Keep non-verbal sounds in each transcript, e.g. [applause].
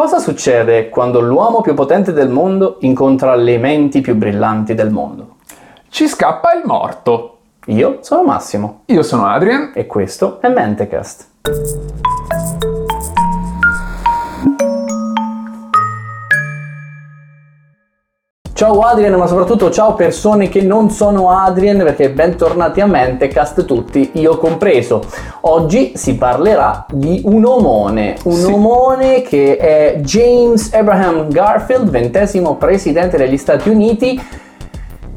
Cosa succede quando l'uomo più potente del mondo incontra le menti più brillanti del mondo? Ci scappa il morto. Io sono Massimo Io sono Adrian. e questo è Mentecast. Ciao Adrian, ma soprattutto ciao persone che non sono Adrian perché bentornati a Mentecast tutti, io compreso. Oggi si parlerà di un omone, un Sì. omone che è James Abraham Garfield, ventesimo presidente degli Stati Uniti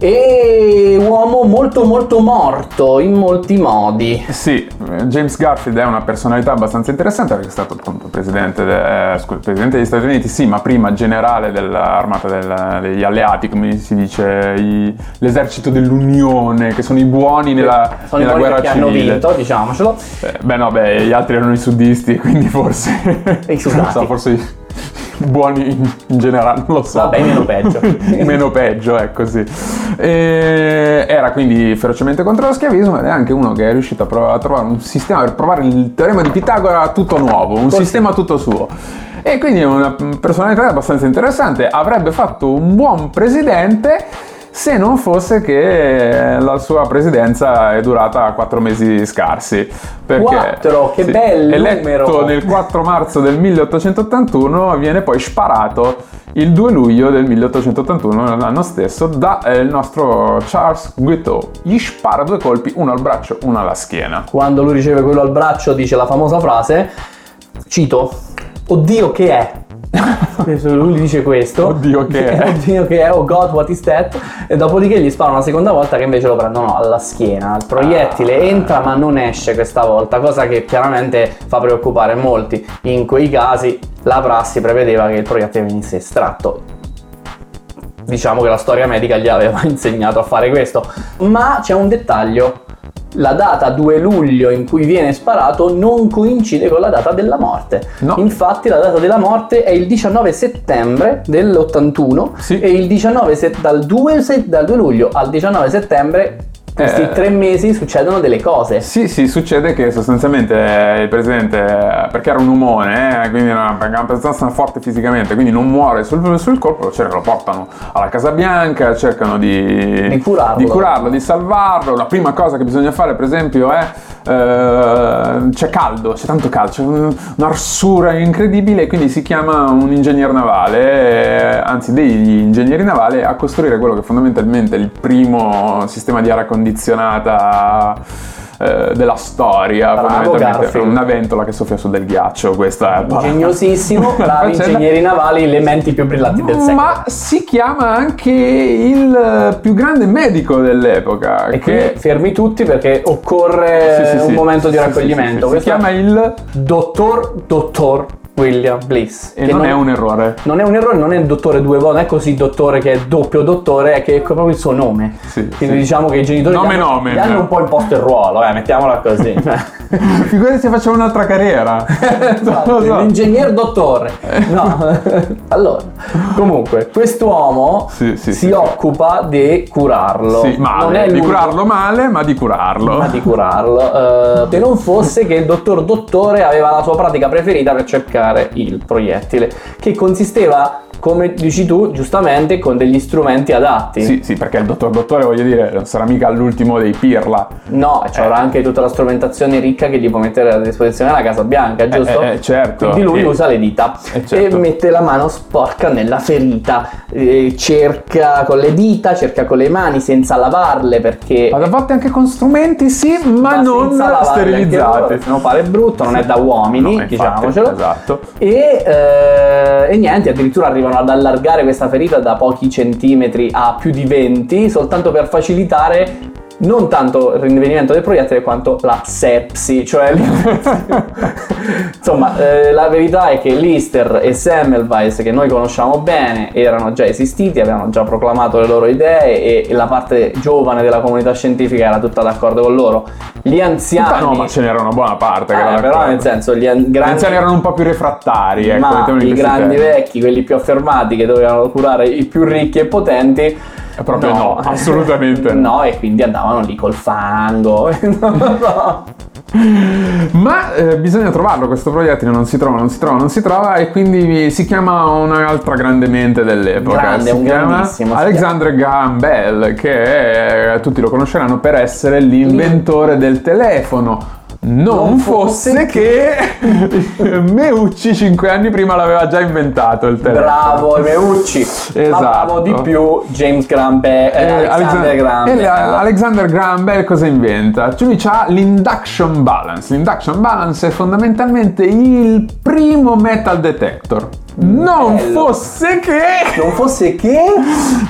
e uomo molto molto morto in molti modi. Sì, James Garfield è una personalità abbastanza interessante perché è stato appunto presidente, de- eh, scusa, presidente degli Stati Uniti, sì, ma prima generale dell'armata del- degli alleati, come si dice, i- l'esercito dell'Unione, che sono i buoni nella, Sono i nella buoni guerra che hanno civile. vinto, diciamocelo. Eh, beh no, beh, gli altri erano i sudisti, [laughs] quindi forse... E i sudati. non so, forse i buoni in, generale, non lo so. Vabbè, meno peggio. [laughs] meno peggio, è così. E era quindi ferocemente contro lo schiavismo ed è anche uno che è riuscito a, prov- a trovare un sistema per provare il teorema di Pitagora tutto nuovo, un Così. sistema tutto suo. E quindi è una personalità abbastanza interessante, avrebbe fatto un buon presidente se non fosse che la sua presidenza è durata quattro mesi scarsi. Perché, Quattro, che bel eletto numero! nel 4 marzo del 1881 viene poi sparato il 2 luglio del 1881, l'anno stesso, da eh, il nostro Charles Guiteau. Gli spara due colpi, uno al braccio, uno alla schiena. Quando lui riceve quello al braccio dice la famosa frase, cito, oddio che è? Lui dice questo. Oddio che è. [laughs] Oddio che è, oh God what is that? E dopodiché gli spara una seconda volta che invece lo prendono alla schiena. Il proiettile Ah. entra ma non esce questa volta, cosa che chiaramente fa preoccupare molti. In quei casi la prassi prevedeva che il proiettile venisse estratto. Diciamo che la storia medica gli aveva [laughs] insegnato a fare questo. Ma c'è un dettaglio. La data 2 luglio in cui viene sparato non coincide con la data della morte. No. Infatti la data della morte è il 19 settembre dell'81 Sì. e il 19 se- dal, 2, se- dal 2 luglio al 19 settembre questi Eh. tre mesi succedono delle cose. Sì, sì, succede che sostanzialmente il presidente, eh, perché era un umone, eh, quindi era era abbastanza forte fisicamente, quindi non muore sul, sul colpo, cioè lo portano alla Casa Bianca, cercano di, Di curarlo. di curarlo, di salvarlo. La prima cosa che bisogna fare, per esempio, è eh, c'è caldo, c'è tanto caldo, c'è un- un'arsura incredibile, quindi si chiama un ingegner navale, eh, anzi degli ingegneri navali, a costruire quello che fondamentalmente è il primo sistema di aria condizionata eh, della storia, fondamentalmente una ventola che soffia su del ghiaccio, questa è Ingegnosissimo, [laughs] bravi Faccenda. ingegneri navali, le menti più brillanti del secolo. Ma si chiama anche il più grande medico dell'epoca. E che fermi tutti perché occorre Sì, sì, un sì. momento di raccoglimento. Si chiama il. Dottor Dottor William Bliss. E che non, è un errore. non è un errore, non è il dottore due volte, non è così dottore che è doppio dottore, è che è proprio il suo nome. Sì, Quindi sì. diciamo che i genitori Nome gli hanno, nomen. gli hanno un po' imposto il ruolo, eh, mettiamola così. [laughs] Figurati se facciamo un'altra carriera. Esatto, [laughs] Non so. L'ingegner dottore. No. [laughs] allora, comunque, quest'uomo Sì, sì, si occupa di curarlo. Sì, male. Non di curarlo male, ma di curarlo. ma di curarlo. Eh, se non fosse che il dottor Dottore aveva la sua pratica preferita per cercare il proiettile, che consisteva, come dici tu, giustamente, con degli strumenti adatti. Sì, sì, perché il dottor dottore, voglio dire, non sarà mica l'ultimo dei pirla. No, c'era Eh. anche tutta la strumentazione ricca che gli può mettere a disposizione la Casa Bianca, giusto? eh, eh, certo. Quindi lui E- usa le dita eh, certo. e mette la mano sporca nella ferita, eh, cerca con le dita, cerca con le mani senza lavarle perché Ma a volte anche con strumenti, sì, ma, non anche sterilizzati. loro, Se no pare brutto, non è da uomini, No, diciamocelo. Esatto. E, eh, e niente, addirittura arrivano ad allargare questa ferita da pochi centimetri a più di 20, soltanto per facilitare non tanto il rinvenimento del proiettile quanto la sepsi, cioè [laughs] insomma eh, la verità è che Lister e Semmelweis che noi conosciamo bene erano già esistiti, avevano già proclamato le loro idee e la parte giovane della comunità scientifica era tutta d'accordo con loro. Gli anziani no, ma ce n'era una buona parte che eh, era però nel senso gli an- Gli grandi anziani erano un po' più refrattari, ecco, ma i grandi vecchi, quelli più affermati che dovevano curare i più ricchi e potenti, Proprio no, assolutamente no. [laughs] no. e quindi andavano lì col fango. [laughs] No. Ma eh, bisogna trovarlo questo proiettile, non si trova, non si trova, non si trova e quindi si chiama un'altra grande mente dell'epoca. Grande, si un chiama grandissimo, si Alexander Graham Bell, che è- tutti lo conosceranno per essere l'inventore del telefono. Non, fosse, che [laughs] Meucci cinque anni prima l'aveva già inventato il telefono. Bravo, Meucci. Esatto. bravo di più James Graham Bell, eh, Eh, Alexander Graham e Bell. Alexander Graham Bell cosa inventa? Cioè lui ha l'induction balance. L'induction balance è fondamentalmente il primo metal detector. Non fosse che Non fosse che...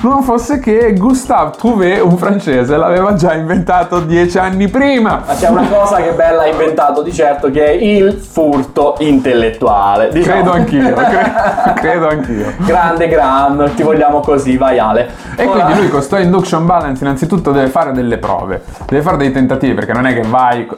non fosse che Gustave Trouvé, un francese, l'aveva già inventato dieci anni prima. Ma c'è una cosa che Bella ha inventato di certo che è il furto intellettuale. diciamo. Credo anch'io, [laughs] cre- credo anch'io. Grande Graham, ti vogliamo così, vai Ale. E Ora- quindi lui con sto induction balance innanzitutto deve fare delle prove, deve fare dei tentativi perché non è che vai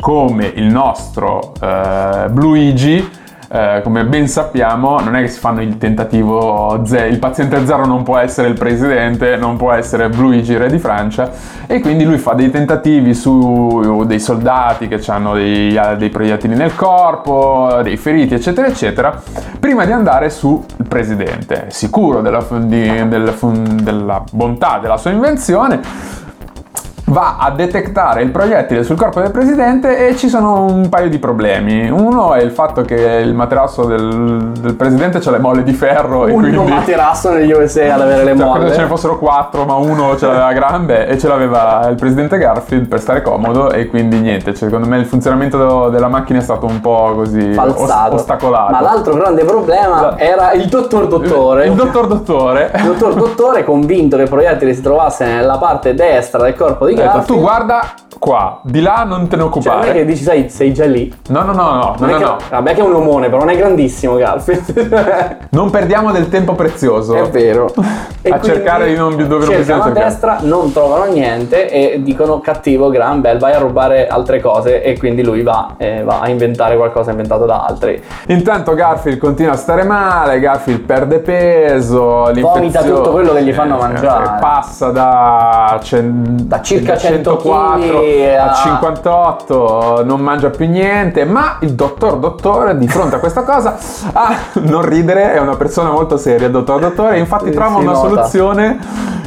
come il nostro eh, Luigi, eh, come ben sappiamo, non è che si fanno il tentativo ze- il paziente zero non può essere il presidente, non può essere Luigi re di Francia e quindi lui fa dei tentativi su dei soldati che hanno dei, dei proiettili nel corpo, dei feriti eccetera eccetera, prima di andare sul presidente, sicuro della, di- del- della bontà della sua invenzione va a detectare il proiettile sul corpo del presidente e ci sono un paio di problemi. Uno è il fatto che il materasso del, del presidente ha le molle di ferro e Un quindi... [laughs] materasso negli USA ad avere le Cioè, molle. credo ce ne fossero quattro, ma uno ce l'aveva [laughs] Grambe e ce l'aveva il presidente Garfield per stare comodo e quindi niente, cioè, secondo me il funzionamento della macchina è stato un po' così falsato. os- ostacolato. Ma l'altro grande problema La- era il dottor dottore. Il dottor dottore Il dottor dottore convinto che il proiettile si trovasse nella parte destra del corpo di ha detto tu guarda qua, di là non te ne Cioè, non è occupare. che dici, sai, sei già lì. No, no, no, no, no, Non è no, che- no. Vabbè che è un omone, però non è grandissimo Garfield. [laughs] Non perdiamo del tempo prezioso. È vero. [laughs] A cercare di non- dove non bisogna a destra, non trovano niente e dicono cattivo Graham Bell, vai a rubare altre cose e quindi lui va, eh, va a inventare qualcosa inventato da altri. Intanto Garfield continua a stare male, Garfield perde peso, l'infezione- tutto quello che gli fanno eh, mangiare. Passa da, cen- Da circa 100 104 chili a a- 58, non mangia più niente, ma il dottor dottore di fronte a questa cosa, [laughs] ah, non ridere, è una persona molto seria, il dottor dottore, infatti trova una nota. soluzione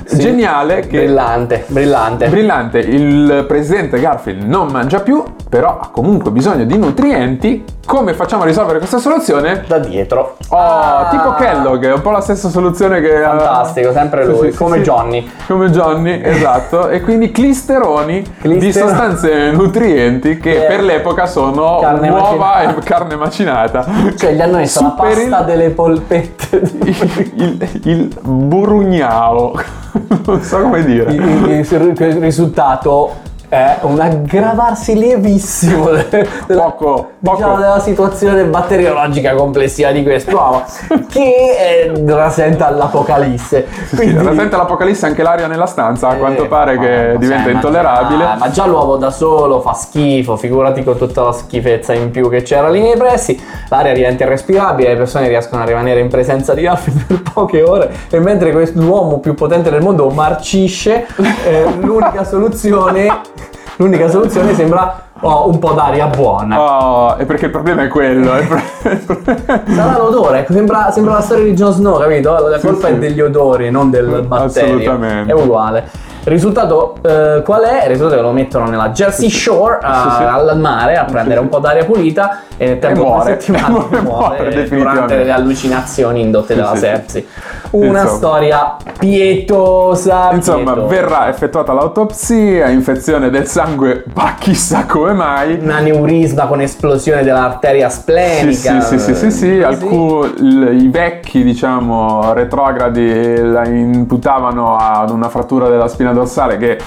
Sì. geniale che Brillante, brillante. Brillante, il presidente Garfield non mangia più, però ha comunque bisogno di nutrienti. Come facciamo a risolvere questa soluzione? da dietro. Oh, Ah, tipo Kellogg, è un po' la stessa soluzione che... Fantastico, sempre Sì, lui, sì, come sì. Johnny. Come Johnny, [laughs] esatto. e quindi clisteroni di Clister- sostanze nutrienti che Eh, per l'epoca sono carne uova macinata. e carne macinata. Cioè gli hanno messo la Super pasta il- delle polpette. di- [laughs] il, il burugnao. [laughs] non so come dire. il, il- il risultato è un aggravarsi lievissimo de- della, Poco, diciamo, poco. della situazione batteriologica complessiva di quest'uomo [laughs] che eh, rasenta l'apocalisse. Sì, sì, rasenta l'apocalisse anche l'aria nella stanza, a quanto pare che ma diventa ma intollerabile. già- Ma già l'uovo da solo fa schifo, figurati con tutta la schifezza in più che c'era lì nei pressi. L'aria diventa irrespirabile, le persone riescono a rimanere in presenza di Alfred [laughs] per poche ore e mentre quest'uomo più potente del mondo marcisce, eh, l'unica soluzione [laughs] l'unica soluzione sembra oh, un po' d'aria buona. Oh, e perché il problema è quello. il pro- [laughs] Sarà l'odore, ecco, sembra, sembra la storia di Jon Snow, capito? La Sì, colpa sì. è degli odori, non del batterio. Assolutamente. È uguale. Risultato eh, qual è? Il risultato è che lo mettono nella Jersey Shore, a- Sì, sì. al mare, a prendere un po' d'aria pulita e nel tempo di muore. una settimana [laughs] Muore, muore, muore, durante le allucinazioni indotte Sì, dalla sepsi. Una Insomma. storia pietosa. Insomma, pietosa. verrà effettuata l'autopsia, infezione del sangue, ma chissà come mai. un aneurisma con esplosione dell'arteria splenica. sì, sì, sì, sì, sì. Così. Alcu- il- i vecchi, diciamo, retrogradi la imputavano ad una frattura della spina dorsale che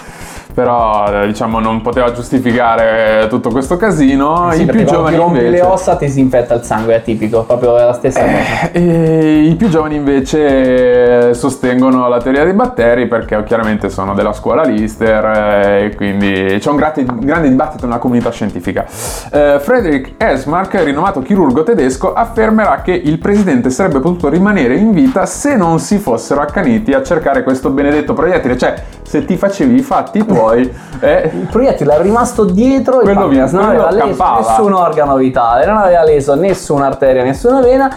però, eh, diciamo, non poteva giustificare tutto questo casino. Sì, I più giovani rompi invece... le ossa ti si infetta il sangue, è tipico, proprio la stessa cosa. E I più giovani invece sostengono la teoria dei batteri perché chiaramente sono della scuola Lister eh, e quindi c'è un grande, grande dibattito nella comunità scientifica. Eh, Friedrich Esmark, rinomato chirurgo tedesco, affermerà che il presidente sarebbe potuto rimanere in vita se non si fossero accaniti a cercare questo benedetto proiettile, cioè se ti facevi i fatti tuoi poi. Eh, Il proiettile è rimasto dietro il Quello pancreas, vi- non aveva leso campava. nessun organo vitale, non aveva leso nessuna arteria, nessuna vena.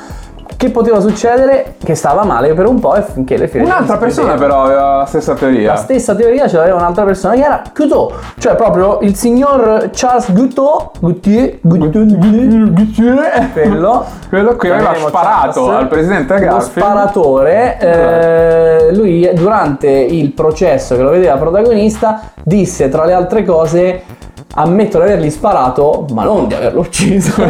Che poteva succedere? Che stava male per un po' e finché le ferite. un'altra persona però aveva la stessa teoria. La stessa teoria ce l'aveva un'altra persona che era Guteau, cioè proprio il signor Charles Guteau, Gautier, quello, [laughs] Quello che aveva sparato Charles, al presidente lo Garfield. sparatore, eh, lui durante il processo che lo vedeva protagonista disse tra le altre cose ammetto di avergli sparato ma non di averlo ucciso [laughs] [laughs]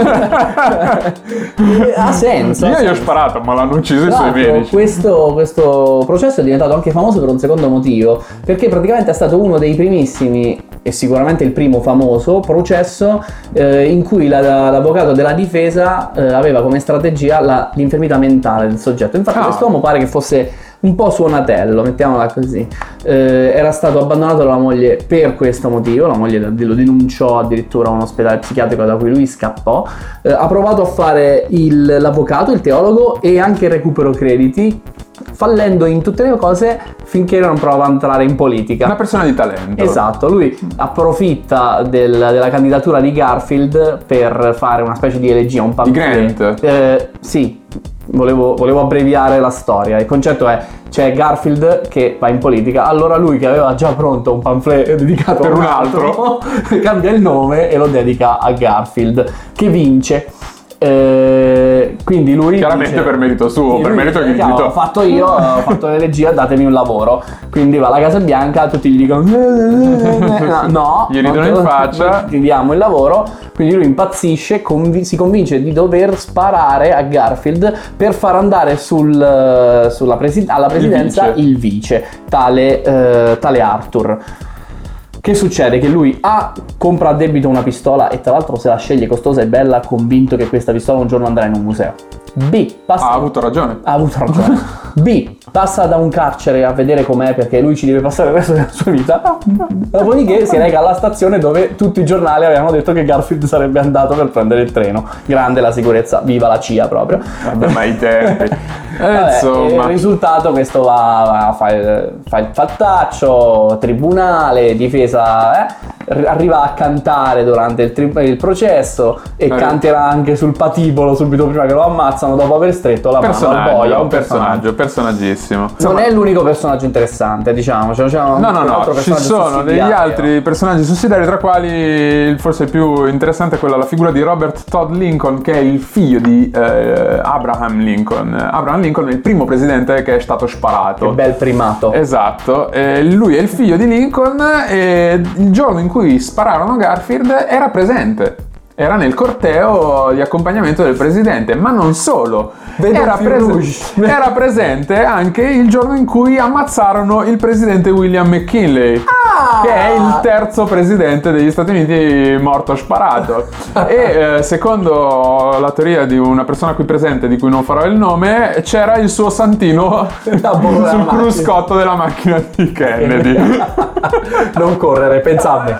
ha senso Io gli ho senso. Sparato, ma l'hanno ucciso i suoi medici. questo, questo processo è diventato anche famoso per un secondo motivo, perché praticamente è stato uno dei primissimi e sicuramente il primo famoso processo eh, in cui la- l'avvocato della difesa eh, aveva come strategia la- l'infermità mentale del soggetto. Infatti Ah. quest'uomo pare che fosse un po' suonatello, mettiamola così. Eh, era stato abbandonato dalla moglie per questo motivo, la moglie lo denunciò addirittura a un ospedale psichiatrico da cui lui scappò. Eh, ha provato a fare il- l'avvocato, il teologo e anche il recupero crediti, fallendo in tutte le cose finché non prova a entrare in politica. Una persona di talento. Esatto, lui approfitta del- della candidatura di Garfield per fare una specie di elegia, un pamphlet. Grant. Eh, sì, volevo, volevo abbreviare la storia. Il concetto è c'è Garfield che va in politica, allora lui che aveva già pronto un pamphlet dedicato Per un altro. [laughs] cambia il nome e lo dedica a Garfield che vince. Eh, quindi lui Chiaramente dice- per merito suo, per merito dice, di "Cavolo, Guido." Ho fatto io, ho fatto l'elegia, datemi un lavoro. Quindi va alla Casa Bianca, tutti gli dicono no, no Gli ridono in faccia. Ti diamo il lavoro. Quindi lui impazzisce, convi- si convince di dover sparare a Garfield per far andare sul- sulla presi- alla presidenza vice. il vice, tale, eh, tale Arthur. Che succede? Che lui A compra a debito una pistola e tra l'altro se la sceglie costosa e bella, convinto che questa pistola un giorno andrà in un museo. B passa Ha avuto ragione. ha avuto ragione. [laughs] B. Passa da un carcere a vedere com'è perché lui ci deve passare il resto della sua vita. [laughs] Dopodiché si reca alla stazione dove tutti i giornali avevano detto che Garfield sarebbe andato per prendere il treno. Grande la sicurezza, viva la CIA proprio. Vabbè, ma i tempi. [laughs] Eh, Vabbè, insomma. il risultato questo va, va- fa, il, fa il fattaccio, tribunale, difesa, eh, arriva a cantare durante il, tri- il processo e Eh. canterà anche sul patibolo subito prima che lo ammazzano dopo aver stretto la mano al Personaggio, boia. un personaggio, personaggissimo. Non Insomma, è l'unico personaggio interessante, diciamo. C'è un No, no, no, ci sono degli altri personaggi sussidiari, tra quali il forse più interessante è quella, la figura di Robert Todd Lincoln, che è il figlio di eh, Abraham Lincoln. Abraham Lincoln è il primo presidente che è stato sparato. Che bel primato. Esatto, eh, lui è il figlio di Lincoln e il giorno in cui spararono Garfield era presente. Era nel corteo di accompagnamento del presidente, ma non solo. Era, rouge. era presente anche il giorno in cui ammazzarono il presidente William McKinley, Ah! Che è il terzo presidente degli Stati Uniti morto sparato. e [laughs] eh, secondo la teoria di una persona qui presente, di cui non farò il nome, c'era il suo santino [laughs] sul cruscotto della macchina di Kennedy. [laughs] non correre, pensa a me.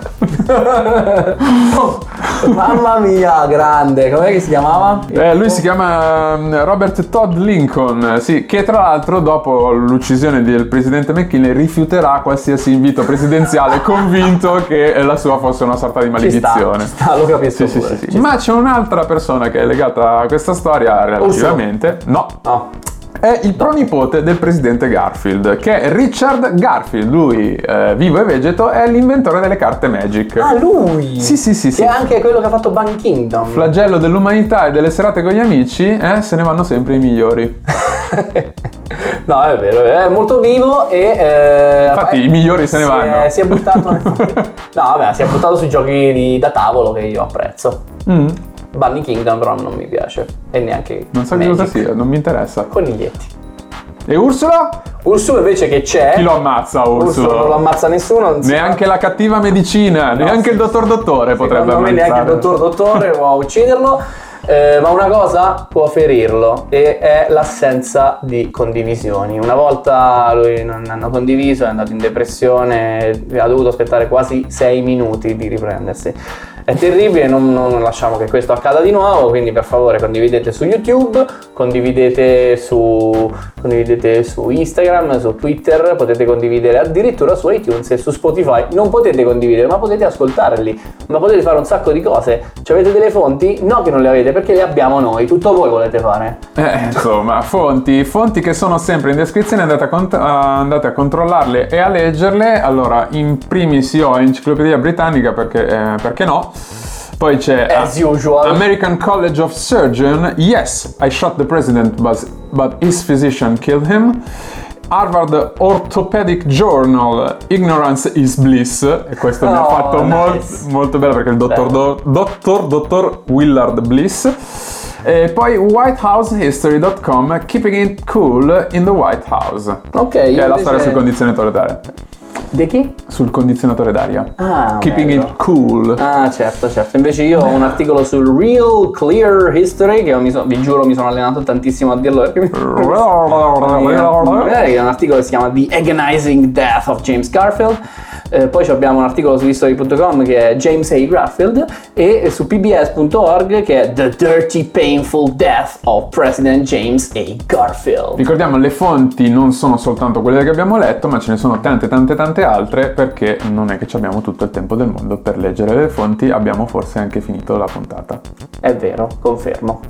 Mamma mia, grande. Com'è che si chiamava? Eh, lui si chiama mm, Robert Todd Lincoln, sì, che tra l'altro dopo l'uccisione del presidente McKinley rifiuterà qualsiasi invito presidenziale convinto [laughs] che la sua fosse una sorta di Ci sta, maledizione. ci sta, lo capisco Sì, pure, sì, sì. Ma c'è un'altra persona che è legata a questa storia relativamente. No. No. È il pronipote del presidente Garfield, che è Richard Garfield. Lui, eh, vivo e vegeto, è l'inventore delle carte Magic. Ah, lui! Sì, sì, sì, sì. è anche quello che ha fatto Ban Kingdom. Flagello dell'umanità e delle serate con gli amici, eh, se ne vanno sempre i migliori. [laughs] [laughs] no, è vero, è molto vivo e... eh, Infatti, i migliori se ne vanno. È, si è buttato... [laughs] no, vabbè, si è buttato sui giochi di- da tavolo che io apprezzo. Mm, Bunny Kingdom però non mi piace. E neanche... non so che cosa sia, non mi interessa. Coniglietti. E Ursula? Ursulo invece che c'è... Chi lo ammazza Ursulo non lo Ursula? ammazza nessuno. Neanche la cattiva medicina, neanche il dottor dottore potrebbe ammazzare. neanche il dottor dottore può ucciderlo. Eh, ma una cosa può ferirlo e è l'assenza di condivisioni. Una volta lui non hanno condiviso, è andato in depressione, ha dovuto aspettare quasi sei minuti di riprendersi. È terribile, non, non lasciamo che questo accada di nuovo, quindi per favore condividete su YouTube, condividete su, condividete su Instagram, su Twitter, potete condividere addirittura su iTunes e su Spotify. Non potete condividere, ma potete ascoltarli, ma potete fare un sacco di cose. Ci avete delle fonti? No che non le avete, perché le abbiamo noi, tutto voi volete fare. Eh, insomma, fonti, fonti che sono sempre in descrizione, andate a, cont- andate a controllarle e a leggerle. Allora, in primis io ho Enciclopedia Britannica perché, eh, perché no. Poi c'è As usual. American College of Surgeon. Yes, I shot the president, but, but his physician killed him. Harvard Orthopedic Journal, Ignorance is Bliss, e questo mi ha Oh, fatto molt- nice. molto bello perché il dottor, do- dottor, dottor Willard Bliss. E poi whitehousehistory.com, Keeping it cool in the White House, Ok, che è la storia sul condizionatore. Di chi? Sul condizionatore d'aria. Ah, Keeping bello. it cool. Ah, certo, certo. Invece io ho un articolo sul Real Clear History, che mi so- vi giuro mi sono allenato tantissimo a dirlo [laughs] perché mi... Eh, è un articolo che si chiama The Agonizing Death of James Garfield. Eh, poi abbiamo un articolo su history.com che è James A. Garfield e su pbs.org che è The Dirty Painful Death of President James A. Garfield. Ricordiamo, le fonti non sono soltanto quelle che abbiamo letto, ma ce ne sono tante, tante, tante altre, perché non è che ci abbiamo tutto il tempo del mondo per leggere le fonti, abbiamo forse anche finito la puntata. È vero, confermo.